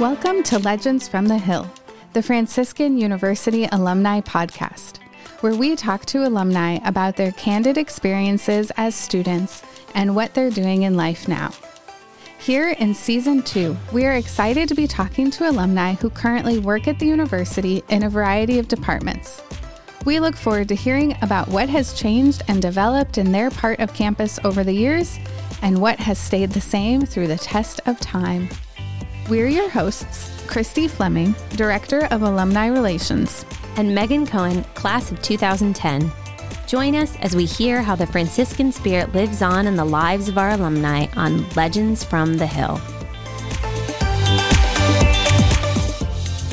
Welcome to Legends from the Hill, the Franciscan University Alumni Podcast, where we talk to alumni about their candid experiences as students and what they're doing in life now. Here in season two, we are excited to be talking to alumni who currently work at the university in a variety of departments. We look forward to hearing about what has changed and developed in their part of campus over the years and what has stayed the same through the test of time. We're your hosts, Christy Fleming, Director of Alumni Relations, and Megan Cohen, Class of 2010. Join us as we hear how the Franciscan spirit lives on in the lives of our alumni on Legends from the Hill.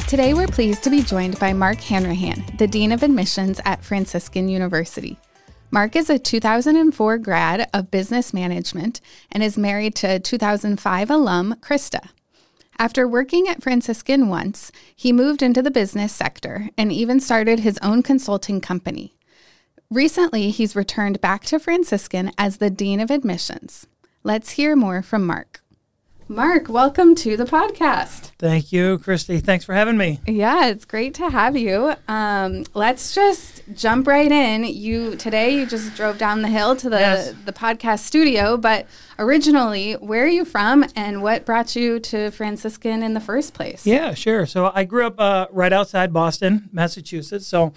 Today, we're pleased to be joined by Mark Hanrahan, the Dean of Admissions at Franciscan University. Mark is a 2004 grad of business management and is married to 2005 alum Krista. After working at Franciscan once, he moved into the business sector and even started his own consulting company. Recently, he's returned back to Franciscan as the Dean of Admissions. Let's hear more from Mark. Mark, welcome to the podcast. Thank you, Christy. Thanks for having me. Yeah, it's great to have you. Um, let's just jump right in. You today you just drove down the hill to the yes. the podcast studio, but originally, where are you from, and what brought you to Franciscan in the first place? Yeah, sure. So I grew up uh, right outside Boston, Massachusetts. So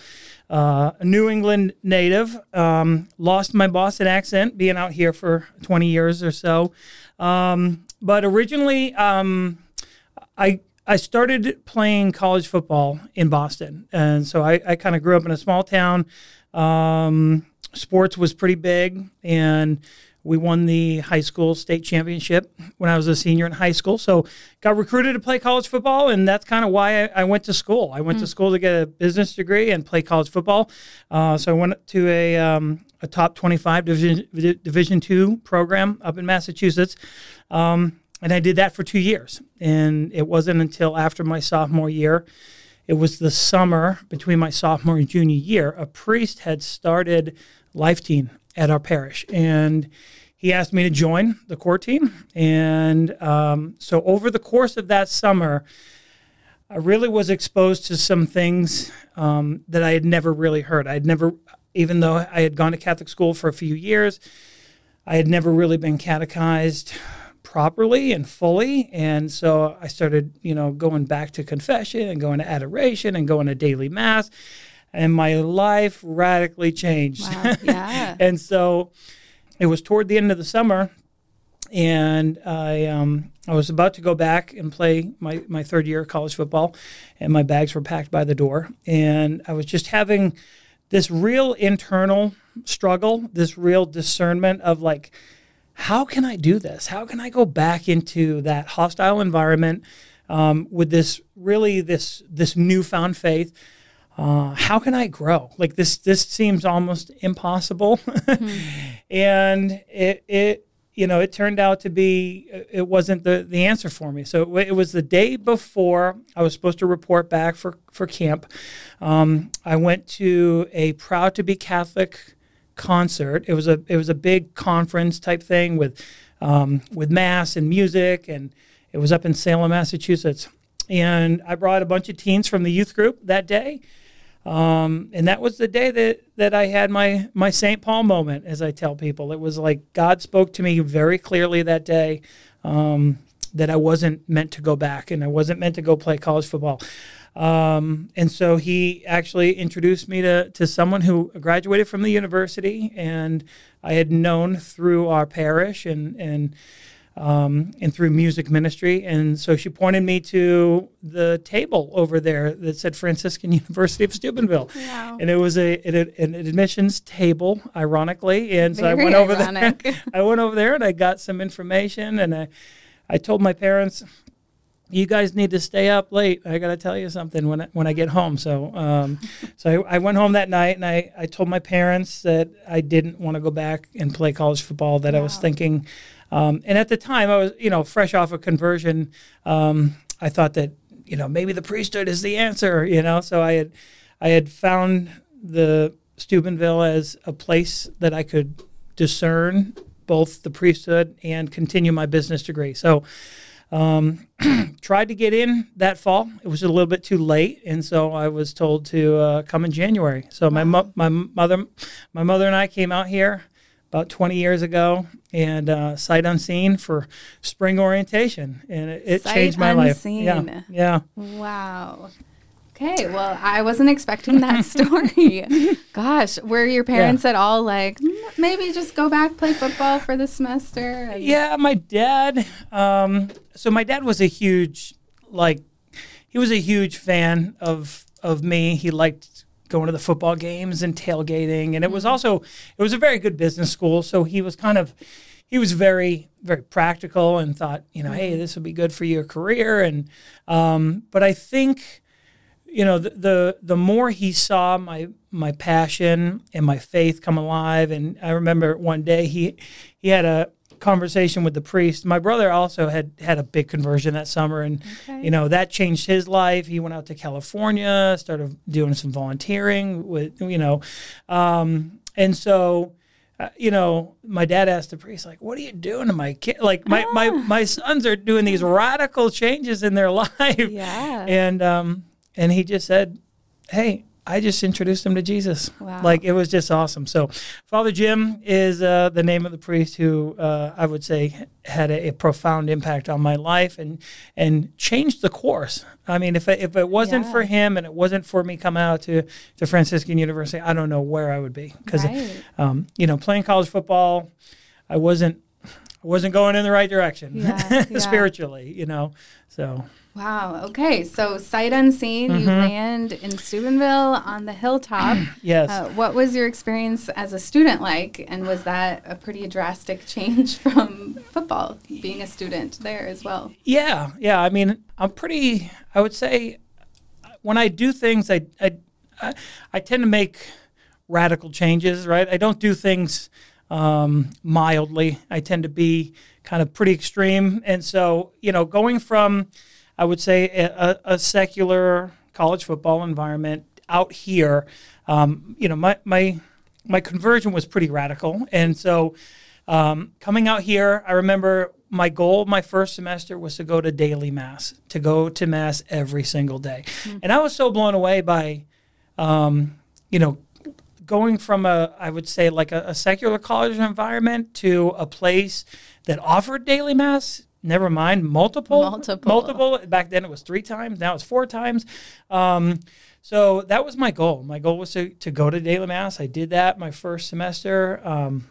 uh, a New England native. Um, lost my Boston accent being out here for 20 years or so. Um, but originally, um, I I started playing college football in Boston, and so I, I kind of grew up in a small town. Um, sports was pretty big, and we won the high school state championship when I was a senior in high school. So got recruited to play college football, and that's kind of why I, I, went to school. I went mm. to school to get a business degree and play college football. Uh, so I went to a um, a top 25 division division two program up in Massachusetts. Um, and I did that for two years. And it wasn't until after my sophomore year, it was the summer between my sophomore and junior year, a priest had started Life Teen at our parish. And he asked me to join the core team. And um, so over the course of that summer, I really was exposed to some things um, that I had never really heard. I had never even though I had gone to Catholic school for a few years, I had never really been catechized properly and fully. And so I started, you know, going back to confession and going to adoration and going to daily mass. And my life radically changed. Wow. Yeah. and so it was toward the end of the summer. And I, um, I was about to go back and play my, my third year of college football, and my bags were packed by the door. And I was just having this real internal struggle, this real discernment of like, how can I do this? How can I go back into that hostile environment um, with this really this this newfound faith? Uh, how can I grow? Like this this seems almost impossible, mm-hmm. and it it you know, it turned out to be it wasn't the the answer for me. So it was the day before I was supposed to report back for for camp. Um, I went to a proud to be Catholic concert. It was a it was a big conference type thing with um, with mass and music, and it was up in Salem, Massachusetts. And I brought a bunch of teens from the youth group that day um, and that was the day that, that I had my, my St. Paul moment, as I tell people. It was like God spoke to me very clearly that day um, that I wasn't meant to go back and I wasn't meant to go play college football. Um, and so he actually introduced me to, to someone who graduated from the university and I had known through our parish and, and um, and through music ministry. And so she pointed me to the table over there that said Franciscan University of Steubenville. Wow. And it was a, an admissions table, ironically. And so Very I went over ironic. there. I went over there and I got some information and I, I told my parents, you guys need to stay up late. I got to tell you something when I, when I get home. So, um, so I, I, went home that night and I, I told my parents that I didn't want to go back and play college football. That wow. I was thinking um, and at the time, I was, you know, fresh off a conversion. Um, I thought that, you know, maybe the priesthood is the answer, you know. So I had, I had found the Steubenville as a place that I could discern both the priesthood and continue my business degree. So Um, tried to get in that fall. It was a little bit too late, and so I was told to uh, come in January. So my mo- my mother, my mother and I came out here about 20 years ago and uh, sight unseen for spring orientation, and it, it changed my unseen. life. Yeah, yeah. Wow. Okay, well, I wasn't expecting that story. Gosh, were your parents at all like, "Mm, maybe just go back play football for the semester? And- Yeah, my dad. Um, so my dad was a huge, like, he was a huge fan of of me. He liked going to the football games and tailgating, and it was also it was a very good business school. So he was kind of he was very very practical and thought, you know, hey, this would be good for your career. And um, but I think you know the, the the more he saw my my passion and my faith come alive and i remember one day he he had a conversation with the priest my brother also had had a big conversion that summer and Okay. you know that changed his life he went out to california started doing some volunteering with you know um, and so uh, you know, my dad asked the priest, like, "What are you doing to my kid? Like, my my my sons are doing these radical changes in their life." Yeah. And um, and he just said, "Hey, I just introduced him to Jesus." Wow. Like it was just awesome. So, Father Jim is uh, the name of the priest who uh, I would say had a, a profound impact on my life and and changed the course. I mean, if it, if it wasn't Yeah. for him and it wasn't for me coming out to to Franciscan University, I don't know where I would be because Right. um, you know playing college football, I wasn't. I wasn't going in the right direction Yeah, yeah. spiritually, you know. So Wow. Okay. So sight unseen, Mm-hmm. you land in Steubenville on the hilltop. yes, Uh, what was your experience as a student like, and was that a pretty drastic change from football, being a student there as well? Yeah, yeah. I mean, I'm pretty. I would say when I do things, I I I, I tend to make radical changes. Right. I don't do things um, mildly. I tend to be kind of pretty extreme, and so you know, going from I would say a, a secular college football environment out here, um, you know, my my my conversion was pretty radical, and so um, coming out here, I remember my goal my first semester was to go to daily mass, to go to mass every single day, and I was so blown away by, um, you know, going from a I would say like a, a secular college environment to a place that offered daily mass. Never mind multiple, Multiple. multiple. Back then it was three times. Now it's four times. Um, so that was my goal. My goal was to, to go to daily mass. I did that my first semester. Um,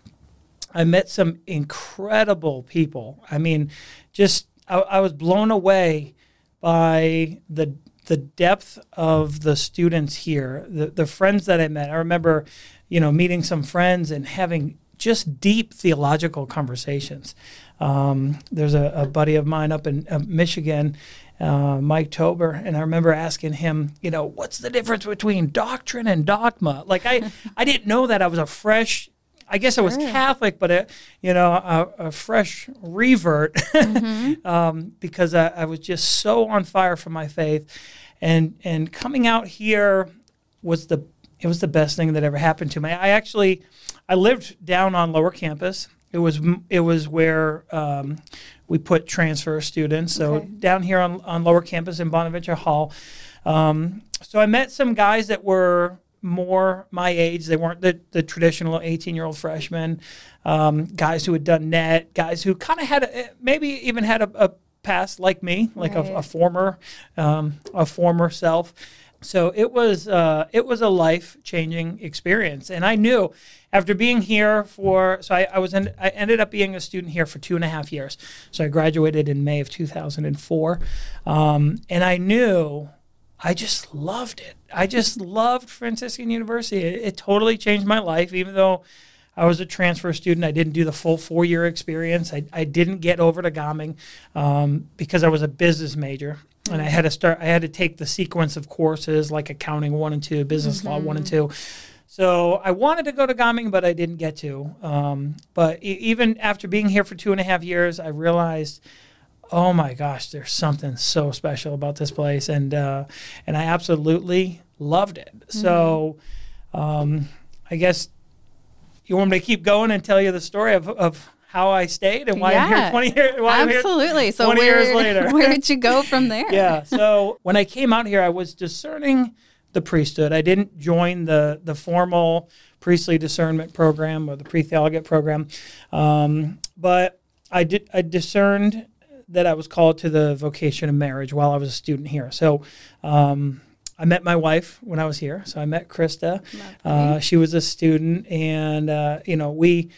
I met some incredible people. I mean, just I, I was blown away by the the depth of the students here, the the friends that I met. I remember, you know, meeting some friends and having just deep theological conversations. Um, there's a, a buddy of mine up in uh, Michigan, uh, Mike Tober, and I remember asking him, you know, what's the difference between doctrine and dogma? Like I, I didn't know that. I was a fresh I guess I was Catholic, but a, you know, a, a fresh revert um, because I, I was just so on fire for my faith, and and coming out here was the it was the best thing that ever happened to me. I actually I lived down on Lower Campus. It was it was where um, we put transfer students. So Okay. down here on on Lower Campus in Bonaventure Hall. Um, so I met some guys that were more my age. They weren't the, the traditional 18 year old freshmen, um, guys who had done net, guys who kind of had a, maybe even had a, a past like me, like a, a former um, a former self. So it was uh, it was a life changing experience, and I knew after being here for so I, I was in, I ended up being a student here for two and a half years. So I graduated in May of 2004, um, and I knew I just loved it. I just loved Franciscan University. It, it totally changed my life, even though I was a transfer student. I didn't do the full four year experience. I, I didn't get over to Gaming um, because I was a business major. And I had to start, I had to take the sequence of courses like accounting one and two, business law one and two. So I wanted to go to Gaming, but I didn't get to. Um, but e- even after being here for two and a half years, I realized oh my gosh, there's something so special about this place, and uh, and I absolutely loved it. So, um, I guess you want me to keep going and tell you the story of, of how I stayed and why I'm here Yeah. 20 years. Why I'm here Absolutely. So 20 where, years later. where did you go from there? yeah. So when I came out here, I was discerning the priesthood. I didn't join the the formal priestly discernment program or the pre-theologate program, um, but I did. I discerned that I was called to the vocation of marriage while I was a student here. So. Um, I met my wife when I was here, so I met Krista. Uh, she was a student, and uh, you know we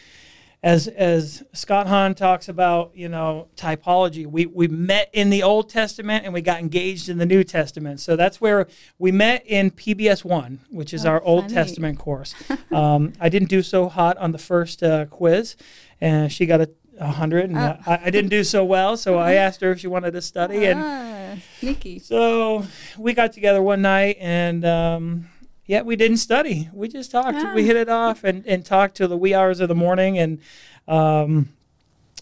as as Scott Hahn talks about, you know, typology, we we met in the Old Testament and we got engaged in the New Testament. So that's where we met in PBS one, which is Oh, our Old. Testament course. um, I didn't do so hot on the first uh, quiz, and she got a. a hundred, and uh, I, I didn't do so well, so I asked her if she wanted to study, and Ah, sneaky. so we got together one night and um, yeah, we didn't study. We just talked. We hit it off and, and talked till the wee hours of the morning and um,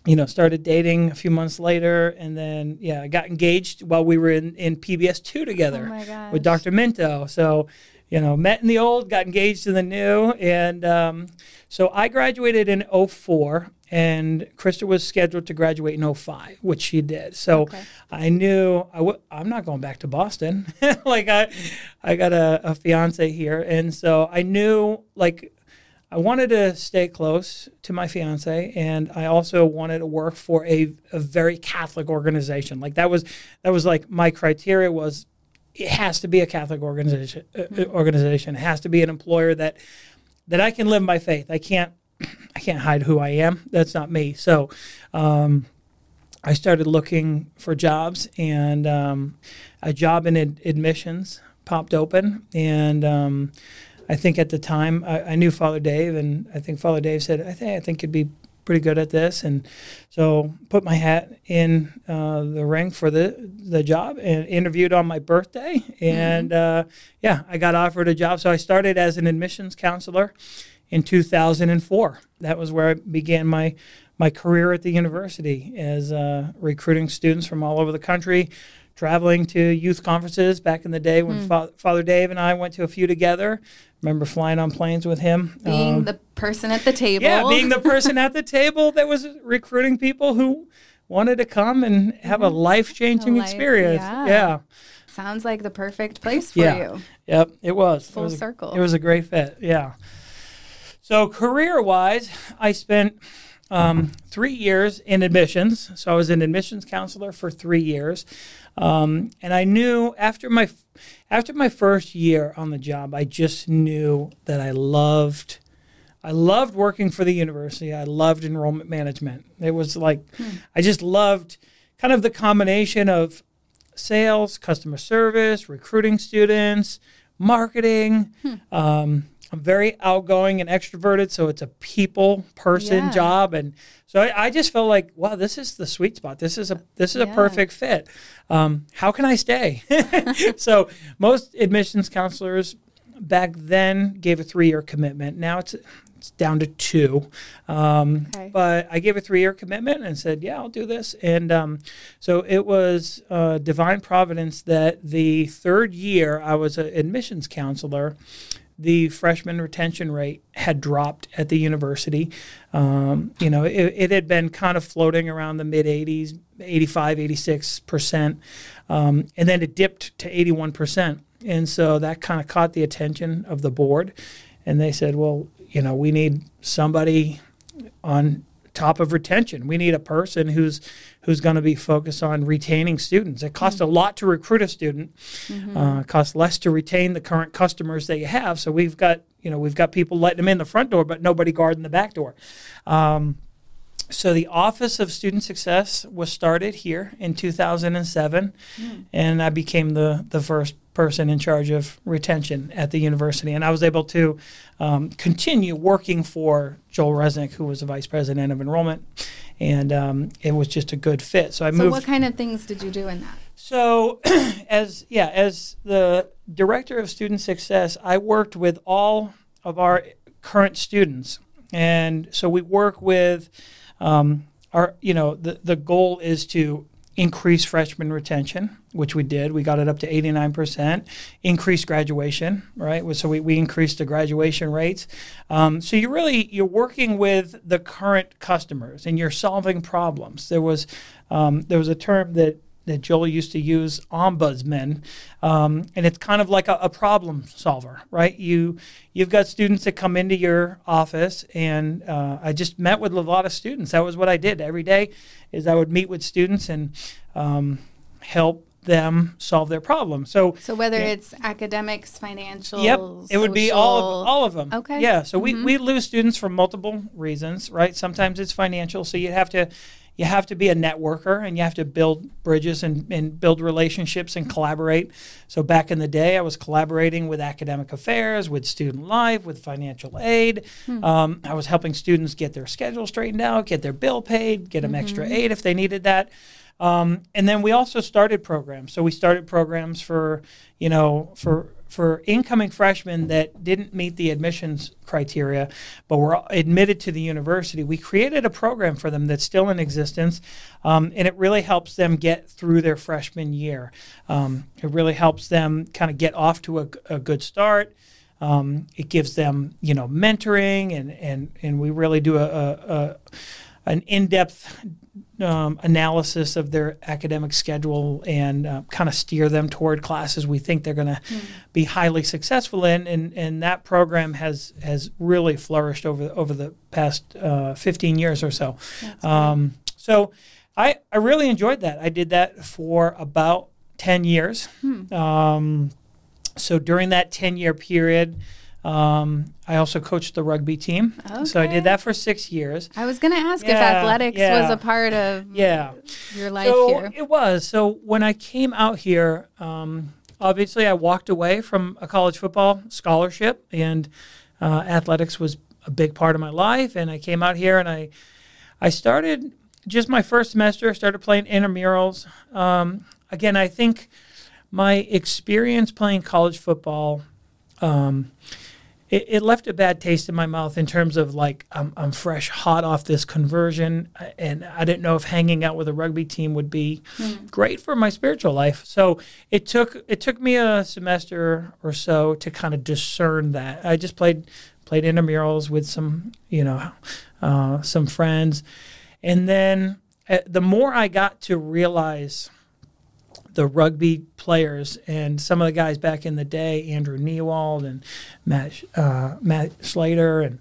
you know, started dating a few months later and then yeah, got engaged while we were in, in PBS two together Oh with Dr. Minto. So, you know, met in the old, got engaged in the new. And um, so I graduated in 04 and Krista was scheduled to graduate in 05, which she did. So Okay. I knew I w- I'm not going back to Boston. like I, I got a, a fiance here. And so I knew like I wanted to stay close to my fiance, and I also wanted to work for a, a very Catholic organization. Like that was that was like my criteria was it has to be a Catholic organization. Uh, uh, organization it has to be an employer that that I can live my faith. I can't I can't hide who I am. That's not me. So. Um, I started looking for jobs, and um, a job in ad- admissions popped open. And um, I think at the time I, I knew Father Dave, and I think Father Dave said, "I think I think you'd be pretty good at this." And so put my hat in uh, the ring for the the job, and interviewed on my birthday. And uh, yeah, I got offered a job. So I started as an admissions counselor in 2004. That was where I began my my career at the university as uh, recruiting students from all over the country, traveling to youth conferences back in the day when Fa- Father Dave and I went to a few together. Remember flying on planes with him. Being Um, the person at the table. yeah, being the person at the table that was recruiting people who wanted to come and have a life changing experience. yeah. yeah. Sounds like the perfect place for Yeah. you. Yep, it was. Full it was a- circle. it was a great fit. Yeah. So career wise, I spent um, three years in admissions. So I was an admissions counselor for three years, um, and I knew after my after my first year on the job, I just knew that I loved. I loved working for the university. I loved enrollment management. It was like, I just loved kind of the combination of sales, customer service, recruiting students, marketing. Um, I'm very outgoing and extroverted, so it's a people person Yeah. job, and so I, I just felt like, wow, this is the sweet spot. This is a this is a perfect fit. Um, how can I stay? so most admissions counselors back then gave a three year commitment. Now it's it's down to two. Um, Okay. But I gave a three year commitment and said, yeah, I'll do this. And um, so it was uh, divine providence that the third year I was an admissions counselor. The freshman retention rate had dropped at the university. Um, you know, it, it had been kind of floating around the mid 80s, 85, 86%. Um, and then it dipped to 81%. And so that kind of caught the attention of the board. And they said, well, you know, we need somebody on top of retention. We need a person who's who's going to be focused on retaining students. It costs a lot to recruit a student. Uh, costs less to retain the current customers that you have. So we've got you know we've got people letting them in the front door, but nobody guarding the back door. Um, so the Office of Student Success was started here in 2007, and I became the the first person in charge of retention at the university, and I was able to um, continue working for Joel Recznik, who was the vice president of enrollment, and um, it was just a good fit. So I So moved. what kind of things did you do in that? So, as yeah, as the director of student success, I worked with all of our current students, and so we work with um, our. You know, the the goal is to increase freshman retention, which we did. We got it up to 89%. Increased graduation, right? So we, we increased the graduation rates. Um, so you really you're working with the current customers and you're solving problems. There was um, there was a term that that Joel used to use, ombudsman, um, and it's kind of like a, a, problem solver, right? You you've got students that come into your office, and uh, I just met with a lot of students. That was what I did every day, is I would meet with students and um, help them solve their problem. So, so whether yeah. it's academics, financial, yep, it would be all of all of them. Okay, yeah. So mm-hmm. we we lose students for multiple reasons, right? Sometimes it's financial, so you have to you have to be a networker and you have to build bridges and, and build relationships and collaborate. So back in the day, I was collaborating with academic affairs, with student life, with financial aid. Hmm. Um, I was helping students get their schedule straightened out, get their bill paid, get them mm-hmm. extra aid if they needed that. Um, and then we also started programs. So we started programs for, you know, for for incoming freshmen that didn't meet the admissions criteria but were admitted to the university, we created a program for them that's still in existence, um, and it really helps them get through their freshman year. Um, it really helps them kind of get off to a, a good start. Um, it gives them, you know, mentoring, and and and we really do a, a, a an in-depth um, analysis of their academic schedule and uh, kind of steer them toward classes we think they're going to mm. be highly successful in. And, and that program has has really flourished over over the past uh, 15 years or so. Um, so I, I really enjoyed that. I did that for about 10 years. Hmm. Um, so during that 10 year period, um, I also coached the rugby team. Okay. So I did that for six years. I was going to ask yeah, if athletics yeah. was a part of yeah. your life so here. It was. So when I came out here, um, obviously I walked away from a college football scholarship, and uh, athletics was a big part of my life. And I came out here and I, I started just my first semester, started playing intramurals. Um, again, I think my experience playing college football. Um, it, it, left a bad taste in my mouth in terms of like I'm, I'm fresh, hot off this conversion, and I didn't know if hanging out with a rugby team would be mm. great for my spiritual life. So it took it took me a semester or so to kind of discern that. I just played played intramurals with some you know uh, some friends, and then uh, the more I got to realize the rugby players and some of the guys back in the day, Andrew Newald and Matt uh, Matt Slater, and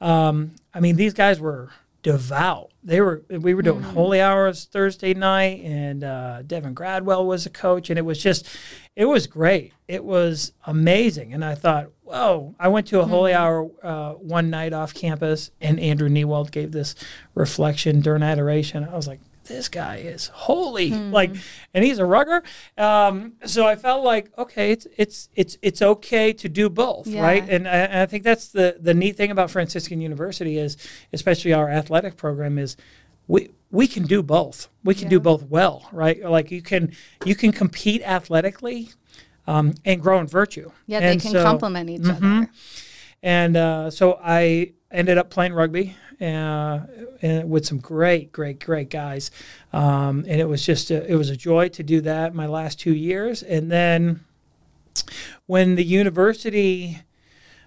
um, I mean these guys were devout. They were we were doing mm. holy hours Thursday night, and uh, Devin Gradwell was a coach, and it was just it was great. It was amazing, and I thought, whoa! I went to a holy mm-hmm. hour uh, one night off campus, and Andrew Newald gave this reflection during adoration. I was like, this guy is holy mm. like and he's a rugger um, so i felt like okay it's it's it's it's okay to do both yeah. right and I, and I, think that's the the neat thing about franciscan university is especially our athletic program is we we can do both we can yeah. do both well right like you can you can compete athletically um, and grow in virtue yeah and they can so, complement each mm-hmm. other and uh, so i ended up playing rugby with some great, great, great guys. Um, and it was just a, it was a joy to do that my last two years. And then when the university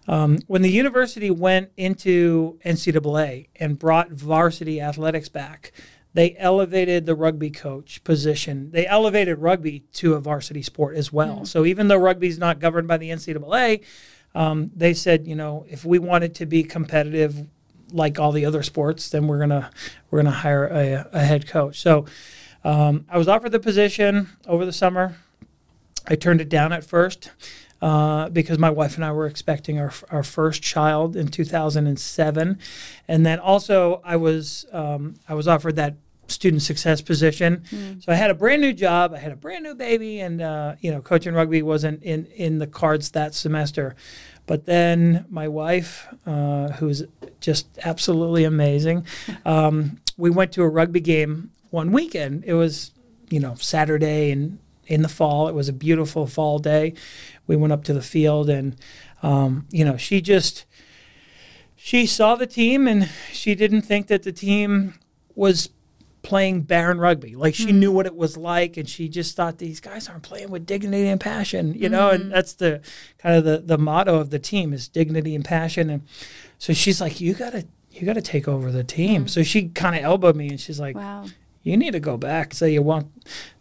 um, when the university went into NCAA and brought varsity athletics back, they elevated the rugby coach position. They elevated rugby to a varsity sport as well. Mm-hmm. So even though rugby is not governed by the NCAA, um, they said, you know, if we wanted to be competitive, like all the other sports, then we're gonna we're gonna hire a, a head coach. So um, I was offered the position over the summer. I turned it down at first uh, because my wife and I were expecting our our first child in 2007, and then also I was um, I was offered that student success position. Mm. So I had a brand new job, I had a brand new baby, and uh, you know, coaching rugby wasn't in in the cards that semester. But then my wife, uh, who's just absolutely amazing, um, we went to a rugby game one weekend. It was, you know, Saturday and in the fall. It was a beautiful fall day. We went up to the field, and um, you know, she just she saw the team, and she didn't think that the team was playing Baron rugby. Like she mm. knew what it was like, and she just thought these guys aren't playing with dignity and passion, you know. Mm. And that's the kind of the the motto of the team is dignity and passion. And so she's like, you gotta you gotta take over the team. Mm. So she kind of elbowed me, and she's like, wow. you need to go back. So you want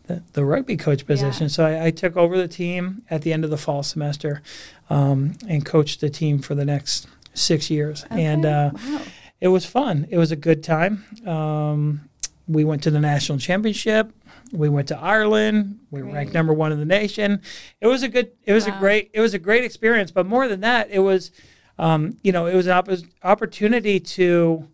the, the rugby coach position. Yeah. So I, I, took over the team at the end of the fall semester, um, and coached the team for the next six years. Okay. And uh, wow. it was fun. It was a good time. Um, we went to the national championship. We went to Ireland. We ranked number one in the nation. It was a good. It was wow. a great. It was a great experience. But more than that, it was, um, you know, it was an opp- opportunity to,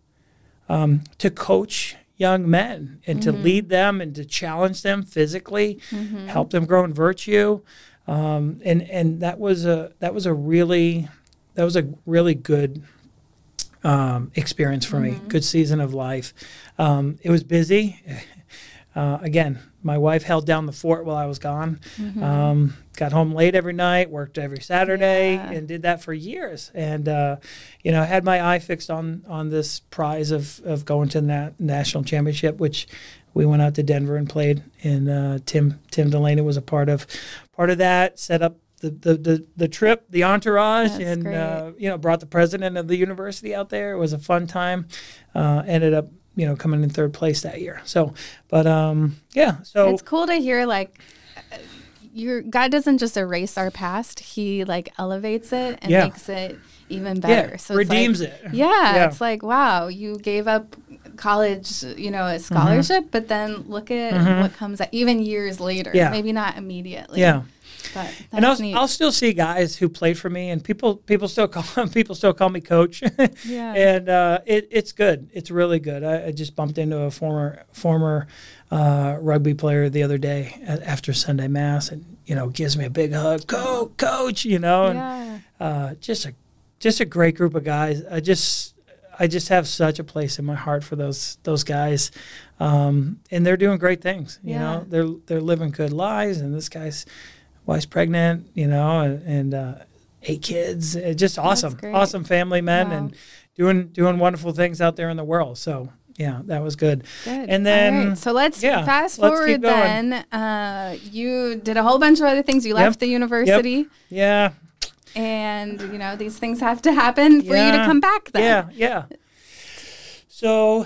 um, to coach young men and mm-hmm. to lead them and to challenge them physically, mm-hmm. help them grow in virtue, um, and and that was a that was a really that was a really good um, experience for mm-hmm. me. Good season of life. Um, it was busy. Uh, again, my wife held down the fort while I was gone. Mm-hmm. Um, got home late every night, worked every Saturday, yeah. and did that for years. And uh, you know, had my eye fixed on on this prize of of going to the na- national championship, which we went out to Denver and played. And uh, Tim Tim Delaney was a part of part of that. Set up the, the, the, the trip, the entourage, That's and uh, you know brought the president of the university out there. It was a fun time. Uh, ended up you know coming in third place that year. So, but um, yeah. So it's cool to hear like your God doesn't just erase our past; He like elevates it and yeah. makes it even better. Yeah, so redeems like, it. Yeah, yeah, it's like wow, you gave up college, you know, a mm-hmm. scholarship, mm-hmm. but then look at mm-hmm. what comes at even years later. Yeah. maybe not immediately. Yeah. But and I'll, I'll still see guys who played for me, and people people still call people still call me coach. yeah. And uh, it, it's good. It's really good. I, I, just bumped into a former former uh, rugby player the other day after Sunday mass, and you know gives me a big hug, go coach, you know, and yeah. uh, just a just a great group of guys. I just I just have such a place in my heart for those those guys, um, and they're doing great things. You yeah. know, they're they're living good lives, and this guy's wife's pregnant, you know, and, and uh, eight kids. just awesome, awesome family men, wow. and doing doing wonderful things out there in the world. So yeah, that was good. Good. And then, right, so let's yeah, fast forward. Let's then, uh, you did a whole bunch of other things. You yep. left the university. Yep. Yeah. And you know these things have to happen for yeah. you to come back. Then. Yeah, yeah. So,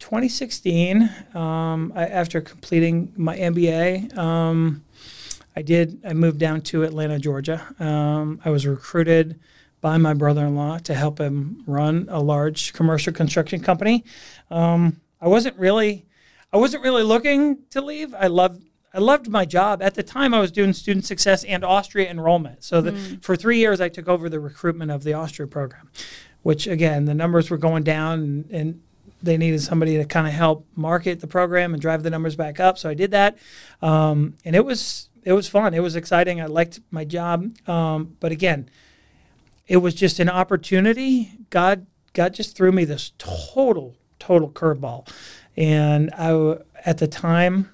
2016, um, I, after completing my MBA, um, I did. I moved down to Atlanta, Georgia. Um, I was recruited by my brother-in-law to help him run a large commercial construction company. Um, I wasn't really, I wasn't really looking to leave. I loved, I loved my job at the time. I was doing student success and Austria enrollment. So mm. for three years, I took over the recruitment of the Austria program, which again, the numbers were going down and, and they needed somebody to kind of help market the program and drive the numbers back up. So I did that, um, and it was it was fun. It was exciting. I liked my job, um, but again, it was just an opportunity. God, God just threw me this total, total curveball, and I at the time,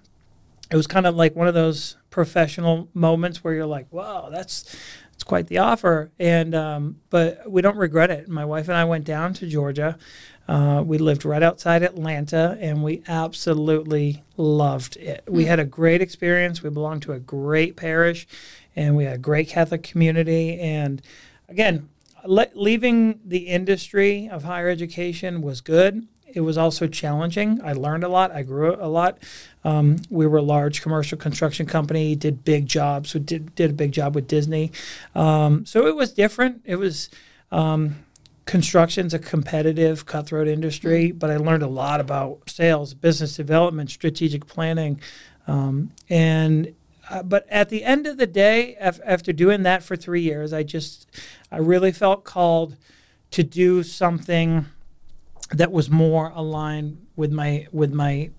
it was kind of like one of those professional moments where you're like, "Wow, that's it's quite the offer." And um, but we don't regret it. My wife and I went down to Georgia. Uh, we lived right outside Atlanta, and we absolutely loved it. We hmm. had a great experience. We belonged to a great parish, and we had a great Catholic community. And again, le- leaving the industry of higher education was good. It was also challenging. I learned a lot. I grew a lot. Um, we were a large commercial construction company. Did big jobs. We did did a big job with Disney. Um, so it was different. It was. Um, construction's a competitive, cutthroat industry, mm-hmm. but I learned a lot about sales, business development, strategic planning, um, and uh, but at the end of the day, af- after doing that for three years, I just I really felt called to do something that was more aligned with my with my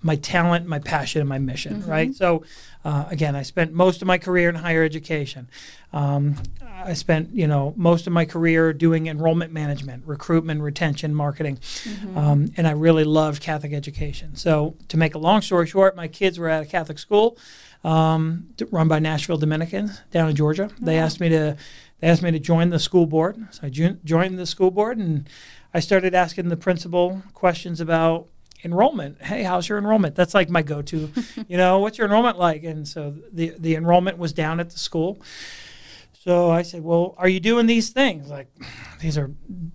my talent, my passion, and my mission. Mm-hmm. Right. So, uh, again, I spent most of my career in higher education. Um, I spent, you know, most of my career doing enrollment management, recruitment, retention, marketing, mm-hmm. um, and I really loved Catholic education. So, to make a long story short, my kids were at a Catholic school um, run by Nashville Dominicans down in Georgia. Oh. They asked me to, they asked me to join the school board. So I ju- joined the school board, and I started asking the principal questions about enrollment. Hey, how's your enrollment? That's like my go-to. you know, what's your enrollment like? And so the the enrollment was down at the school. So I said, "Well, are you doing these things? Like, these are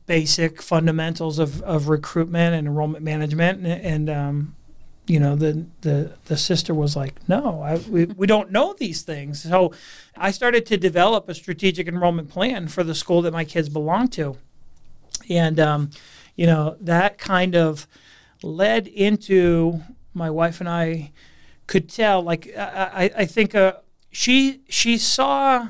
basic fundamentals of, of recruitment and enrollment management." And, and um, you know, the the the sister was like, "No, I, we we don't know these things." So I started to develop a strategic enrollment plan for the school that my kids belong to, and um, you know, that kind of led into my wife and I could tell. Like, I I think uh, she she saw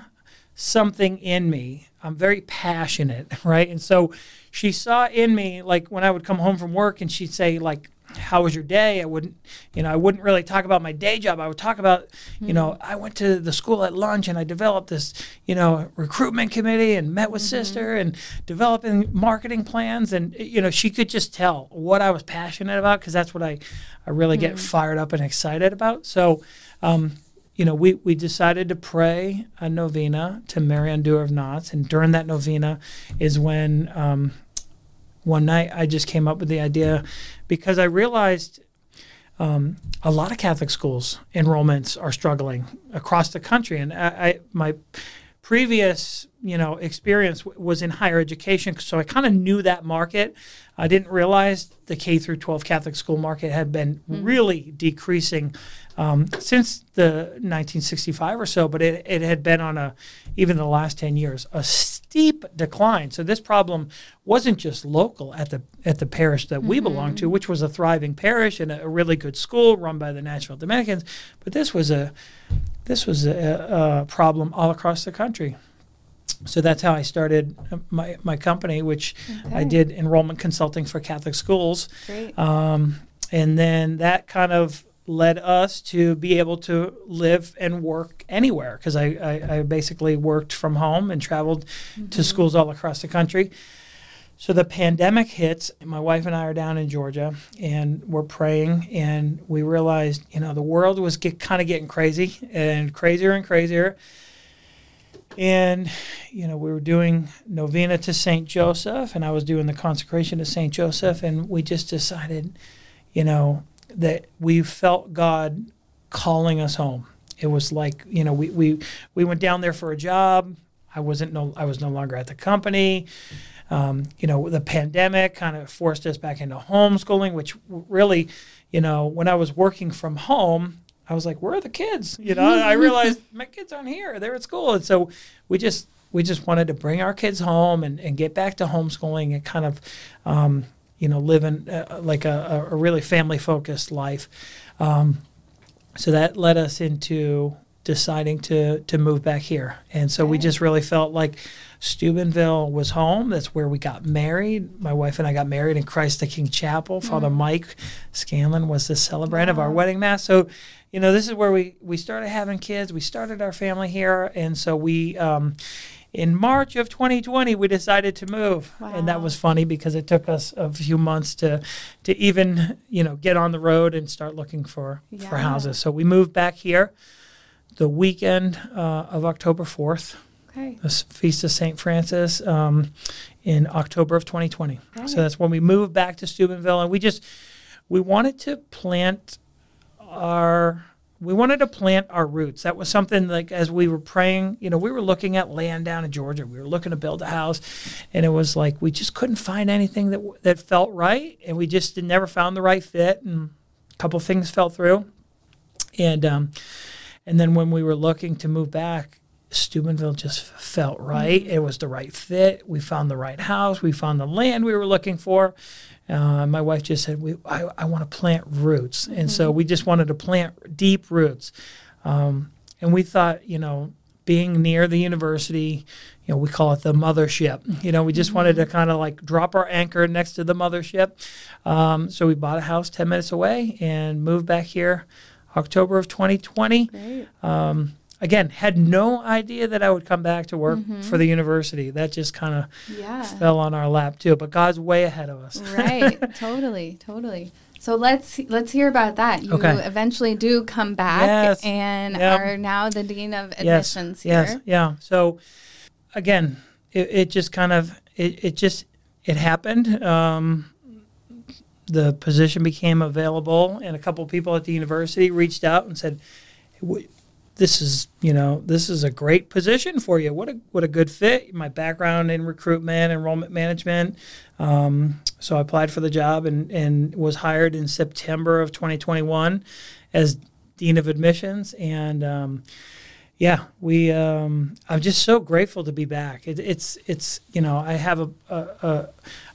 something in me. I'm very passionate, right? And so she saw in me, like when I would come home from work and she'd say, like, how was your day? I wouldn't, you know, I wouldn't really talk about my day job. I would talk about, mm-hmm. you know, I went to the school at lunch and I developed this, you know, recruitment committee and met with mm-hmm. sister and developing marketing plans. And, you know, she could just tell what I was passionate about because that's what I, I really mm-hmm. get fired up and excited about. So, um, you know, we, we decided to pray a novena to Mary Undoer of Knots. And during that novena is when um, one night I just came up with the idea because I realized um, a lot of Catholic schools enrollments are struggling across the country. And I, I my previous you know experience w- was in higher education so i kind of knew that market i didn't realize the k through 12 catholic school market had been mm-hmm. really decreasing um, since the 1965 or so, but it, it had been on a, even the last 10 years, a steep decline. So this problem wasn't just local at the at the parish that we mm-hmm. belonged to, which was a thriving parish and a, really good school run by the Nashville Dominicans, but this was a this was a, a problem all across the country. So that's how I started my, my company, which okay. I did enrollment consulting for Catholic schools. Um, and then that kind of led us to be able to live and work anywhere because I, I, I, basically worked from home and traveled mm-hmm. to schools all across the country. So the pandemic hits, my wife and I are down in Georgia and we're praying and we realized, you know, the world was get, kind of getting crazy and crazier and crazier. And, you know, we were doing novena to St. Joseph and I was doing the consecration to St. Joseph and we just decided, you know, that we felt God calling us home. It was like you know we we we went down there for a job. I wasn't no I was no longer at the company. Um, you know the pandemic kind of forced us back into homeschooling, which really, you know, when I was working from home, I was like, where are the kids? You know, I realized my kids aren't here; they're at school, and so we just we just wanted to bring our kids home and, and get back to homeschooling and kind of um, you know, living uh, like a, a, really family focused life. Um, so that led us into deciding to to move back here, and so okay. we just really felt like Steubenville was home. That's where we got married. My wife and I got married in Christ the King Chapel. Mm. Father Mike Scanlan was the celebrant wow. of our wedding mass. So, you know, this is where we we started having kids. We started our family here, and so we. Um, in March of 2020, we decided to move, wow. and that was funny because it took us a few months to to even you know get on the road and start looking for yeah. for houses. So we moved back here the weekend uh, of October 4th. Okay. The feast of Saint Francis um, in October of 2020. Right. So that's when we moved back to Steubenville, and we just we wanted to plant our we wanted to plant our roots. That was something like as we were praying, you know, we were looking at land down in Georgia. We were looking to build a house, and it was like we just couldn't find anything that that felt right, and we just never found the right fit, and a couple things fell through, and um, and then when we were looking to move back, Steubenville just felt right. Mm-hmm. It was the right fit. We found the right house. We found the land we were looking for. Uh, my wife just said, we, I, I want to plant roots. Mm-hmm. And so mm-hmm. we just wanted to plant deep roots. Um, and we thought, you know, being near the university, you know, we call it the mothership. You know, we just mm-hmm. wanted to kind of like drop our anchor next to the mothership. Um, so we bought a house 10 minutes away and moved back here October of 2020. Um, again, had no idea that I would come back to work mm-hmm. for the university. That just kind of yeah. fell on our lap too. But God's way ahead of us. right. Totally. Totally. So let's let's hear about that. You okay. eventually do come back yes. and yep. are now the dean of admissions yes. here. Yes. Yeah. So again, it, it just kind of it, it just it happened. Um, the position became available, and a couple people at the university reached out and said, "This is you know this is a great position for you. What a what a good fit. My background in recruitment, enrollment management." Um, so I applied for the job and and was hired in September of 2021 as dean of admissions and. Um, yeah, we. Um, I'm just so grateful to be back. It, it's it's you know I have a, a,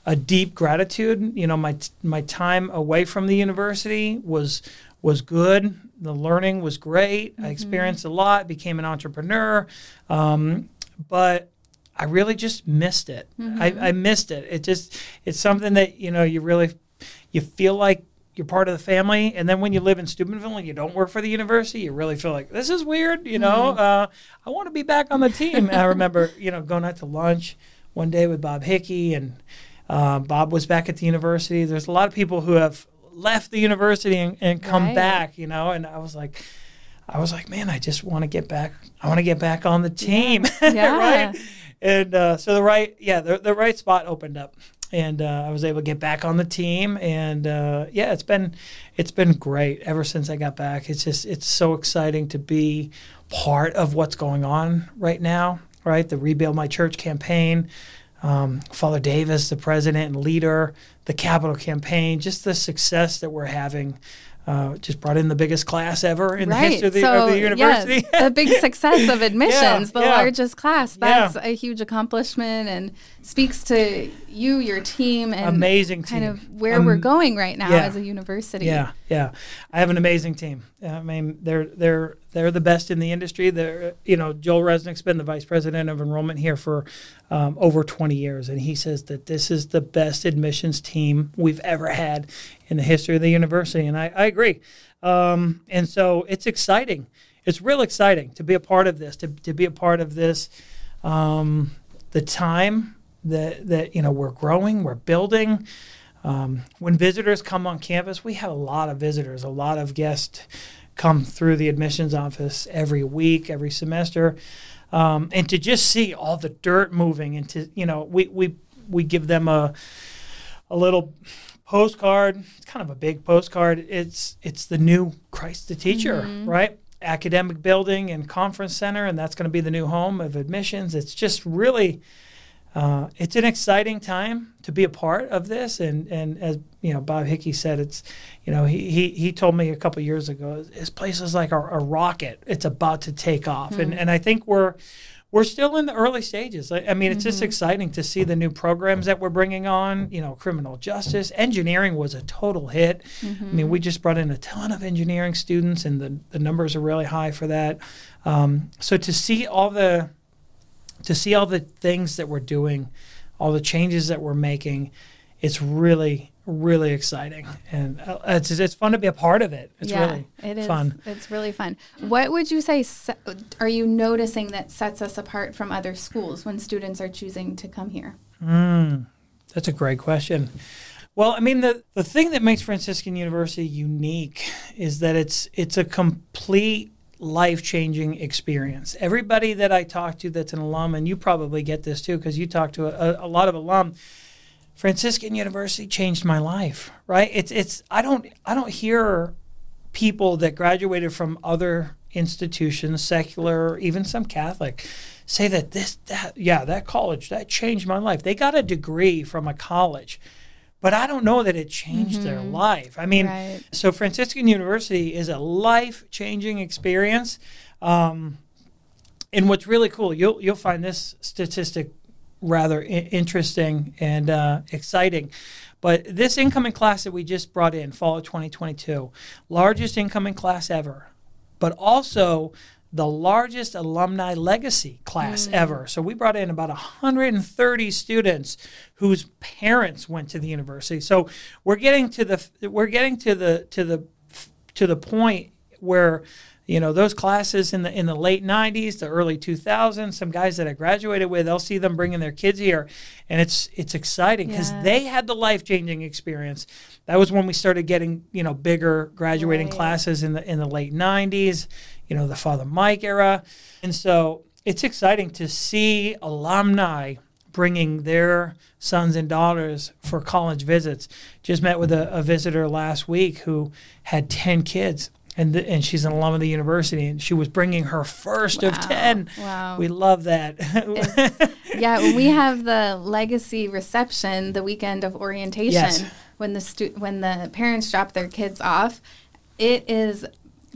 a deep gratitude. You know my my time away from the university was was good. The learning was great. Mm-hmm. I experienced a lot. Became an entrepreneur, um, but I really just missed it. Mm-hmm. I, I missed it. It just it's something that you know you really you feel like you're part of the family. And then when you live in Steubenville and you don't work for the university, you really feel like this is weird. You know, mm-hmm. uh, I want to be back on the team. I remember, you know, going out to lunch one day with Bob Hickey, and uh, Bob was back at the university. There's a lot of people who have left the university and, and come right. back. You know, and I was like. I was like, man, I just want to get back. I want to get back on the team, yeah. right? And uh, so the right, yeah, the, the right spot opened up and uh, I was able to get back on the team. And uh, yeah, it's been it's been great ever since I got back. It's just it's so exciting to be part of what's going on right now. Right, the Rebuild My Church campaign. Um, Father Davis, the president and leader, the capital campaign, just the success that we're having uh, just brought in the biggest class ever in right. the history of the, so, of the university. Yeah, the big success of admissions, yeah, the yeah. largest class. That's a huge accomplishment and speaks to you, your team, and amazing kind team. of where um, we're going right now as a university. Yeah, yeah. I have an amazing team. I mean, they're they're they're the best in the industry. They're you know Joel Recznik's been the vice president of enrollment here for um, over 20 years, and he says that this is the best admissions team we've ever had in the history of the university, and I, I agree. Um, and so it's exciting. It's real exciting to be a part of this. To to be a part of this, um, the time that that you know we're growing, we're building. Um, when visitors come on campus, we have a lot of visitors, a lot of guests come through the admissions office every week, every semester, um, and to just see all the dirt moving and to you know we we we give them a a little postcard. It's kind of a big postcard. It's it's the new Christ the Teacher, mm-hmm. right? Academic building and conference center, and that's going to be the new home of admissions. It's just really uh, it's an exciting time to be a part of this. And, and as you know, Bob Hickey said, it's you know he he, he told me a couple years ago, this place is like a, a rocket. It's about to take off, mm-hmm. and and I think we're we're still in the early stages. I, I mean, it's mm-hmm. just exciting to see the new programs that we're bringing on. You know, criminal justice, engineering was a total hit. Mm-hmm. I mean, we just brought in a ton of engineering students, and the the numbers are really high for that. Um, so to see all the to see all the things that we're doing, all the changes that we're making, it's really really exciting and uh, it's it's fun to be a part of it. It's yeah, really it is. fun. It's really fun. What would you say se- are you noticing that sets us apart from other schools when students are choosing to come here? Mm, that's a great question. Well, I mean the the thing that makes Franciscan University unique is that it's it's a complete life changing experience. Everybody that I talk to that's an alum, and you probably get this too because you talk to a, a, lot of alum. Franciscan University changed my life. Right? It's it's I don't I don't hear people that graduated from other institutions, secular, even some Catholic, say that this that yeah that college that changed my life. They got a degree from a college but I don't know that it changed mm-hmm. their life. I mean, right. so Franciscan University is a life changing experience. Um, and what's really cool, you'll you'll find this statistic rather I- interesting and uh, exciting. But this incoming class that we just brought in, fall of 2022, largest incoming class ever, but also the largest alumni legacy class mm. ever. So we brought in about 130 students whose parents went to the university. So we're getting to the we're getting to the to the to the point where you know those classes in the in the late 90s the early 2000s some guys that i graduated with i'll see them bringing their kids here and it's it's exciting because yeah. they had the life-changing experience that was when we started getting you know bigger graduating right. classes in the in the late 90s you know, the Father Mike era. And so it's exciting to see alumni bringing their sons and daughters for college visits. Just met with a, a visitor last week who had 10 kids. And, the, and she's an alum of the university, and she was bringing her first Wow. of 10. Wow. We love that. yeah, when we have the legacy reception the weekend of orientation, Yes. when the stu- when the parents drop their kids off, it is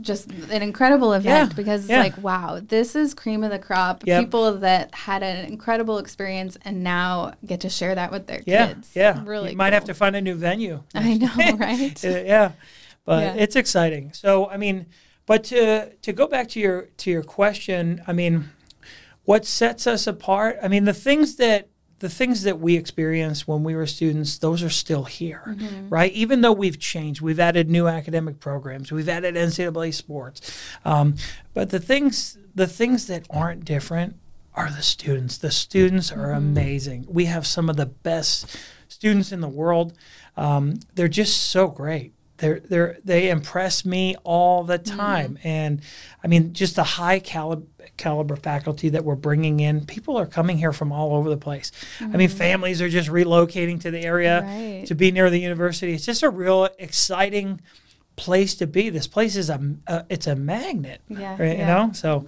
just an incredible event Yeah, because it's yeah. like, wow, this is cream of the crop. Yep. People that had an incredible experience and now get to share that with their yeah, kids. yeah. really. You might have to find a new venue. I know, right? Uh, yeah, but it's exciting. So I mean, but to to go back to your to your question, I mean, what sets us apart? I mean, the things that the things that we experienced when we were students, those are still here, Mm-hmm. right? Even though we've changed, we've added new academic programs, we've added NCAA sports, um, but the things the things that aren't different are the students. The students are Mm-hmm. amazing. We have some of the best students in the world. Um, they're just so great. They're, they're, they impress me all the time. And I mean, just the high caliber, caliber faculty that we're bringing in. People are coming here from all over the place. I mean, mm. families are just relocating to the area Right. to be near the university. It's just a real exciting place to be. This place is a, a it's a magnet, Yeah, right? You know, so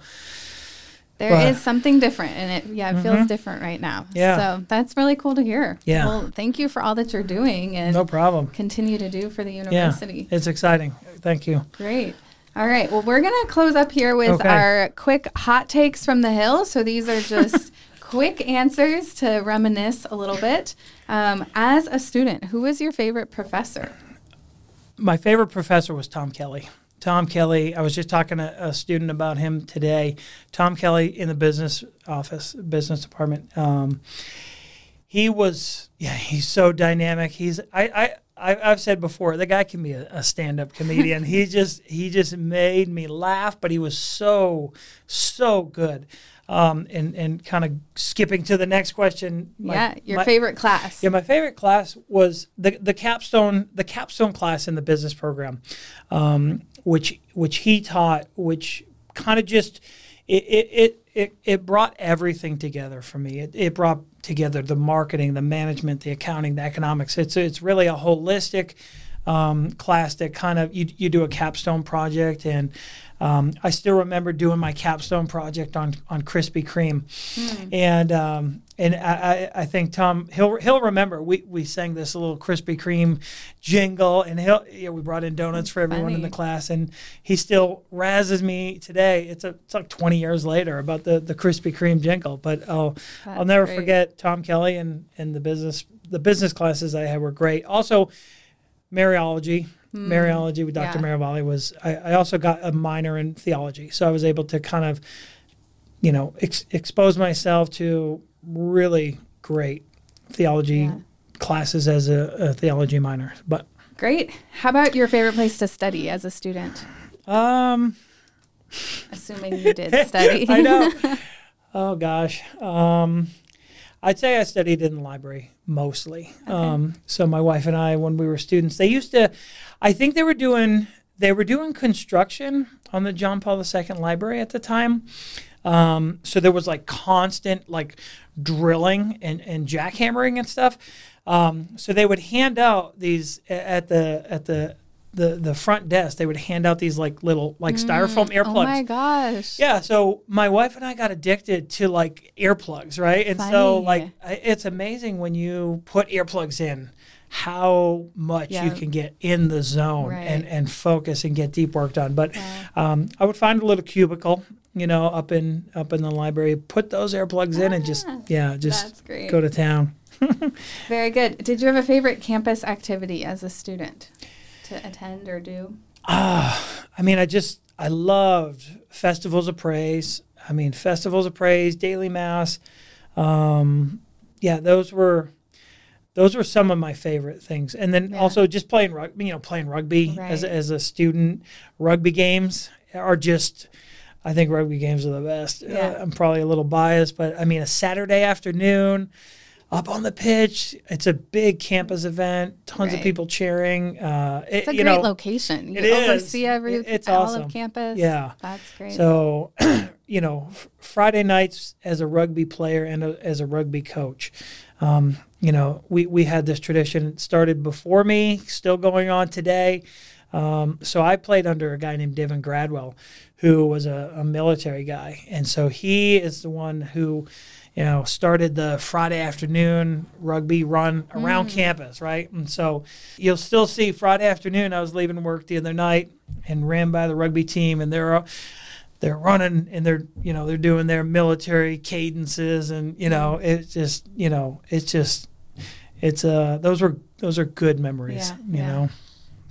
There is But- something different, and it yeah it feels mm-hmm. different right now. Yeah. so that's really cool to hear. Yeah. Well, thank you for all that you're doing and no problem. continue to do for the university Yeah, university. it's exciting. Thank you. Great. All right. Well, we're going to close up here with Okay. our quick hot takes from the Hill. So these are just quick answers to reminisce a little bit. Um, as a student, who was your favorite professor? my favorite professor was Tom Kelly. Tom Kelly, I was just talking to a student about him today. Tom Kelly in the business office, business department. Um, he was, yeah, he's so dynamic. He's, I, I, I I've said before, the guy can be a, a stand-up comedian. he just, he just made me laugh, but he was so, so good. Um, and and kind of skipping to the next question. my- yeah, your my- favorite class. yeah, my favorite class was the the capstone the capstone class in the business program, um, which which he taught, which kind of just it it, it it it brought everything together for me. It, it brought together the marketing, the management, the accounting, the economics. It's it's really a holistic um, class that kind of you you do a capstone project and. Um, I still remember doing my capstone project on on Krispy Kreme, and um, and I, I I think Tom he'll he'll remember we, we sang this little Krispy Kreme jingle, and he'll yeah, we brought in donuts for everyone in the class, and he still razzes me today. It's a it's like 20 years later about the the Krispy Kreme jingle, but I'll I'll never great. forget Tom Kelly and and the business the business classes I had were great. Also, Mariology. Mariology with Dr. Yeah. Was. I, I also got a minor in theology, so I was able to kind of, you know, ex- expose myself to really great theology Yeah. classes as a, a theology minor. But Great. How about your favorite place to study as a student? um, Assuming you did study. I know. oh gosh. Um, I'd say I studied in the library mostly. Um, so my wife and I, when we were students, they used to. I think they were doing they were doing construction on the John Paul II library at the time. Um, so there was like constant like drilling and, and jackhammering and stuff. Um, so they would hand out these at the at the the the front desk. They would hand out these like little like styrofoam earplugs. Oh my gosh. Yeah, so my wife and I got addicted to like earplugs, right? And so like it's amazing when you put earplugs in how much you can get in the zone Right. and and focus and get deep work done. But um, I would find a little cubicle, you know, up in up in the library, put those earplugs in and just Ah, yeah, just go to town. Very good. Did you have a favorite campus activity as a student to attend or do? I mean, I just I loved festivals of praise. I mean, festivals of praise, daily mass. Um, yeah, those were those were some of my favorite things. And then Yeah. also just playing rugby. You know, playing rugby as Right. as a student. Rugby games are just. I think rugby games are the best. Uh, I'm probably a little biased, but I mean, a Saturday afternoon, up on the pitch. It's a big campus event. Tons of people cheering. Uh, it- It's a great know, location. You it is. oversee every It- it's all awesome. of campus. Yeah. That's great. so you know, Friday nights as a rugby player and a, as a rugby coach. Um, you know, we, we had this tradition it started before me, still going on today. Um, so I played under a guy named Devin Gradwell, who was a, a, military guy, and so he is the one who, you know, started the Friday afternoon rugby run around mm. campus, right? And so you'll still see Friday afternoon. I was leaving work the other night and ran by the rugby team, and they're they're running and they're you know they're doing their military cadences, and you know it's just you know it's just it's uh those were those are good memories, yeah, you yeah. know.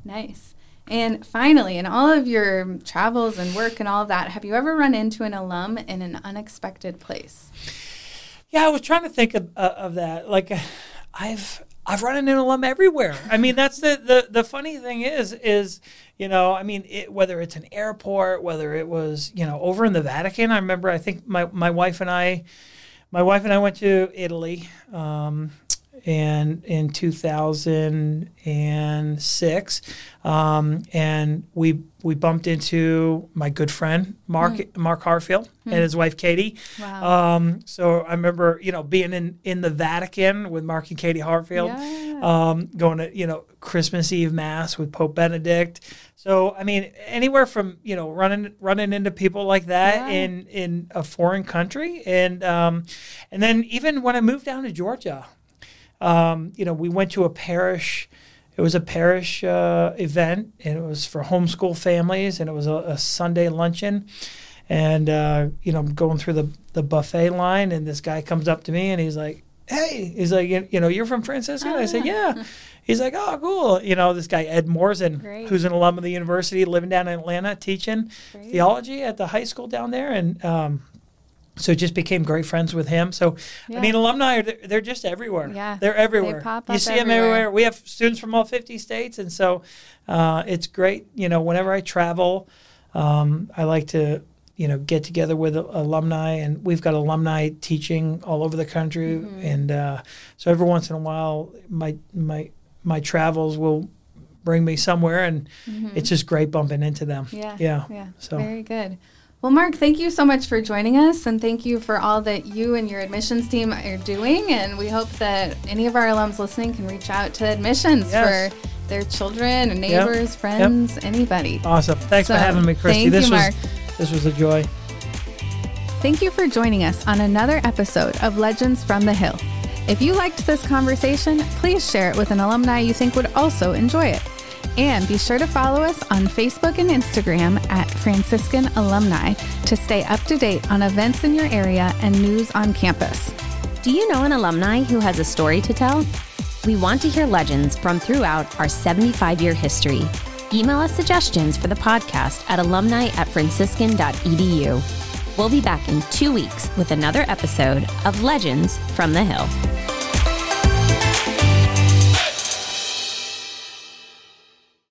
Nice. And finally, in all of your travels and work and all of that, have you ever run into an alum in an unexpected place? Yeah, I was trying to think of, uh, of that. Like, I've I've run into alum everywhere. I mean, that's the, the the funny thing is is you know, I mean, it, whether it's an airport, whether it was you know over in the Vatican. I remember, I think my my wife and I. My wife and I went to Italy um, and in 2006 um, and we we bumped into my good friend Mark mm. Mark Hartfield mm. and his wife Katie. Wow. Um, so I remember you know being in in the Vatican with Mark and Katie Hartfield, yeah. um, going to you know Christmas Eve mass with Pope Benedict. So I mean anywhere from you know running running into people like that yeah. in in a foreign country and um, and then even when I moved down to Georgia um, you know, we went to a parish. It was a parish uh, event, and it was for homeschool families, and it was a, a Sunday luncheon. And uh, you know, I'm going through the the buffet line, and this guy comes up to me, and he's like, "Hey," he's like, "You know, you're from Franciscan?" Oh, I said, "Yeah." yeah. He's like, "Oh, cool." You know, this guy Ed Morrison, Great. who's an alum of the university, living down in Atlanta, teaching Great. theology at the high school down there, and um, so just became great friends with him. So yeah. I mean, alumni are they're just everywhere. Yeah, they're everywhere. They you see everywhere. them everywhere. We have students from all fifty states, and so uh, it's great. You know, whenever I travel, um, I like to you know get together with alumni, and we've got alumni teaching all over the country, mm-hmm. and uh, so every once in a while, my my my travels will bring me somewhere, and mm-hmm. it's just great bumping into them. Yeah, yeah, yeah. So very good. Well, Mark, thank you so much for joining us, and thank you for all that you and your admissions team are doing. And we hope that any of our alums listening can reach out to admissions yes. for their children and neighbors, yep. friends, yep. anybody. Awesome. Thanks so, for having me, Christy. this you, was Mark. this was a joy. Thank you for joining us on another episode of Legends from the Hill. If you liked this conversation, please share it with an alumni you think would also enjoy it. And be sure to follow us on Facebook and Instagram at Franciscan Alumni to stay up to date on events in your area and news on campus. Do you know an alumni who has a story to tell? We want to hear legends from throughout our 75 year history. Email us suggestions for the podcast at alumni at franciscan.edu. We'll be back in two weeks with another episode of Legends from the Hill.